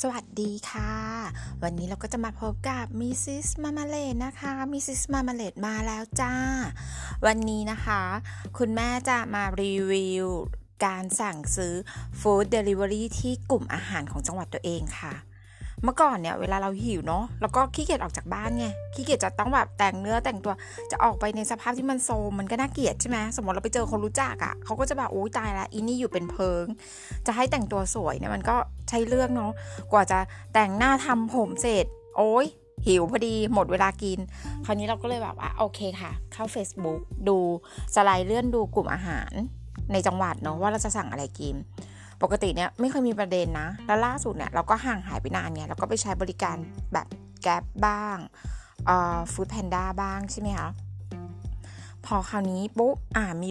สวัสดีค่ะ วันนี้เราก็จะมาพบกับ Mrs. Marmalade นะคะ Mrs. Marmalade มาแล้วจ้า วันนี้นะคะ คุณแม่จะมารีวิว การสั่งซื้อ food delivery ที่กลุ่มอาหารของจังหวัดตัวเองค่ะ เมื่อก่อนเนี่ยเวลาเราหิวเนาะแล้วก็ขี้เกียจออกจากบ้านไงขี้เกียจจะต้องแบบแต่งเนื้อแต่งตัวจะออกไปในสภาพที่มันโซมมันก็น่าเกลียดใช่ไหมสมมติเราไปเจอคนรู้จักอะ่ะเขาก็จะแบบโอ้ยตายละอีนี่อยู่เป็นเพิง จะให้แต่งตัวสวยเนี่ยมันก็ใช้เรื่องเนาะกว่าจะแต่งหน้าทำผมเสร็จ โอ้ยหิวพอดีหมดเวลากิน คราวนี้เราก็เลยแบบว่าโอเคค่ะ เข้า Facebook ดูสไลด์เลื่อนดูกลุ่มอาหารในจังหวัดเนาะว่าเราจะสั่งอะไรกิน ปกติเนี่ยไม่เคยมีประเด็นนะ แล้วล่าสุดเนี่ยเราก็ห่างหายไปนานเนี่ยเราก็ไปใช้บริการแบบแก๊บบ้างเอ่อฟู้ดแพนด้าบ้างใช่ไหมคะพอคราวนี้ปุ๊บอ่ามี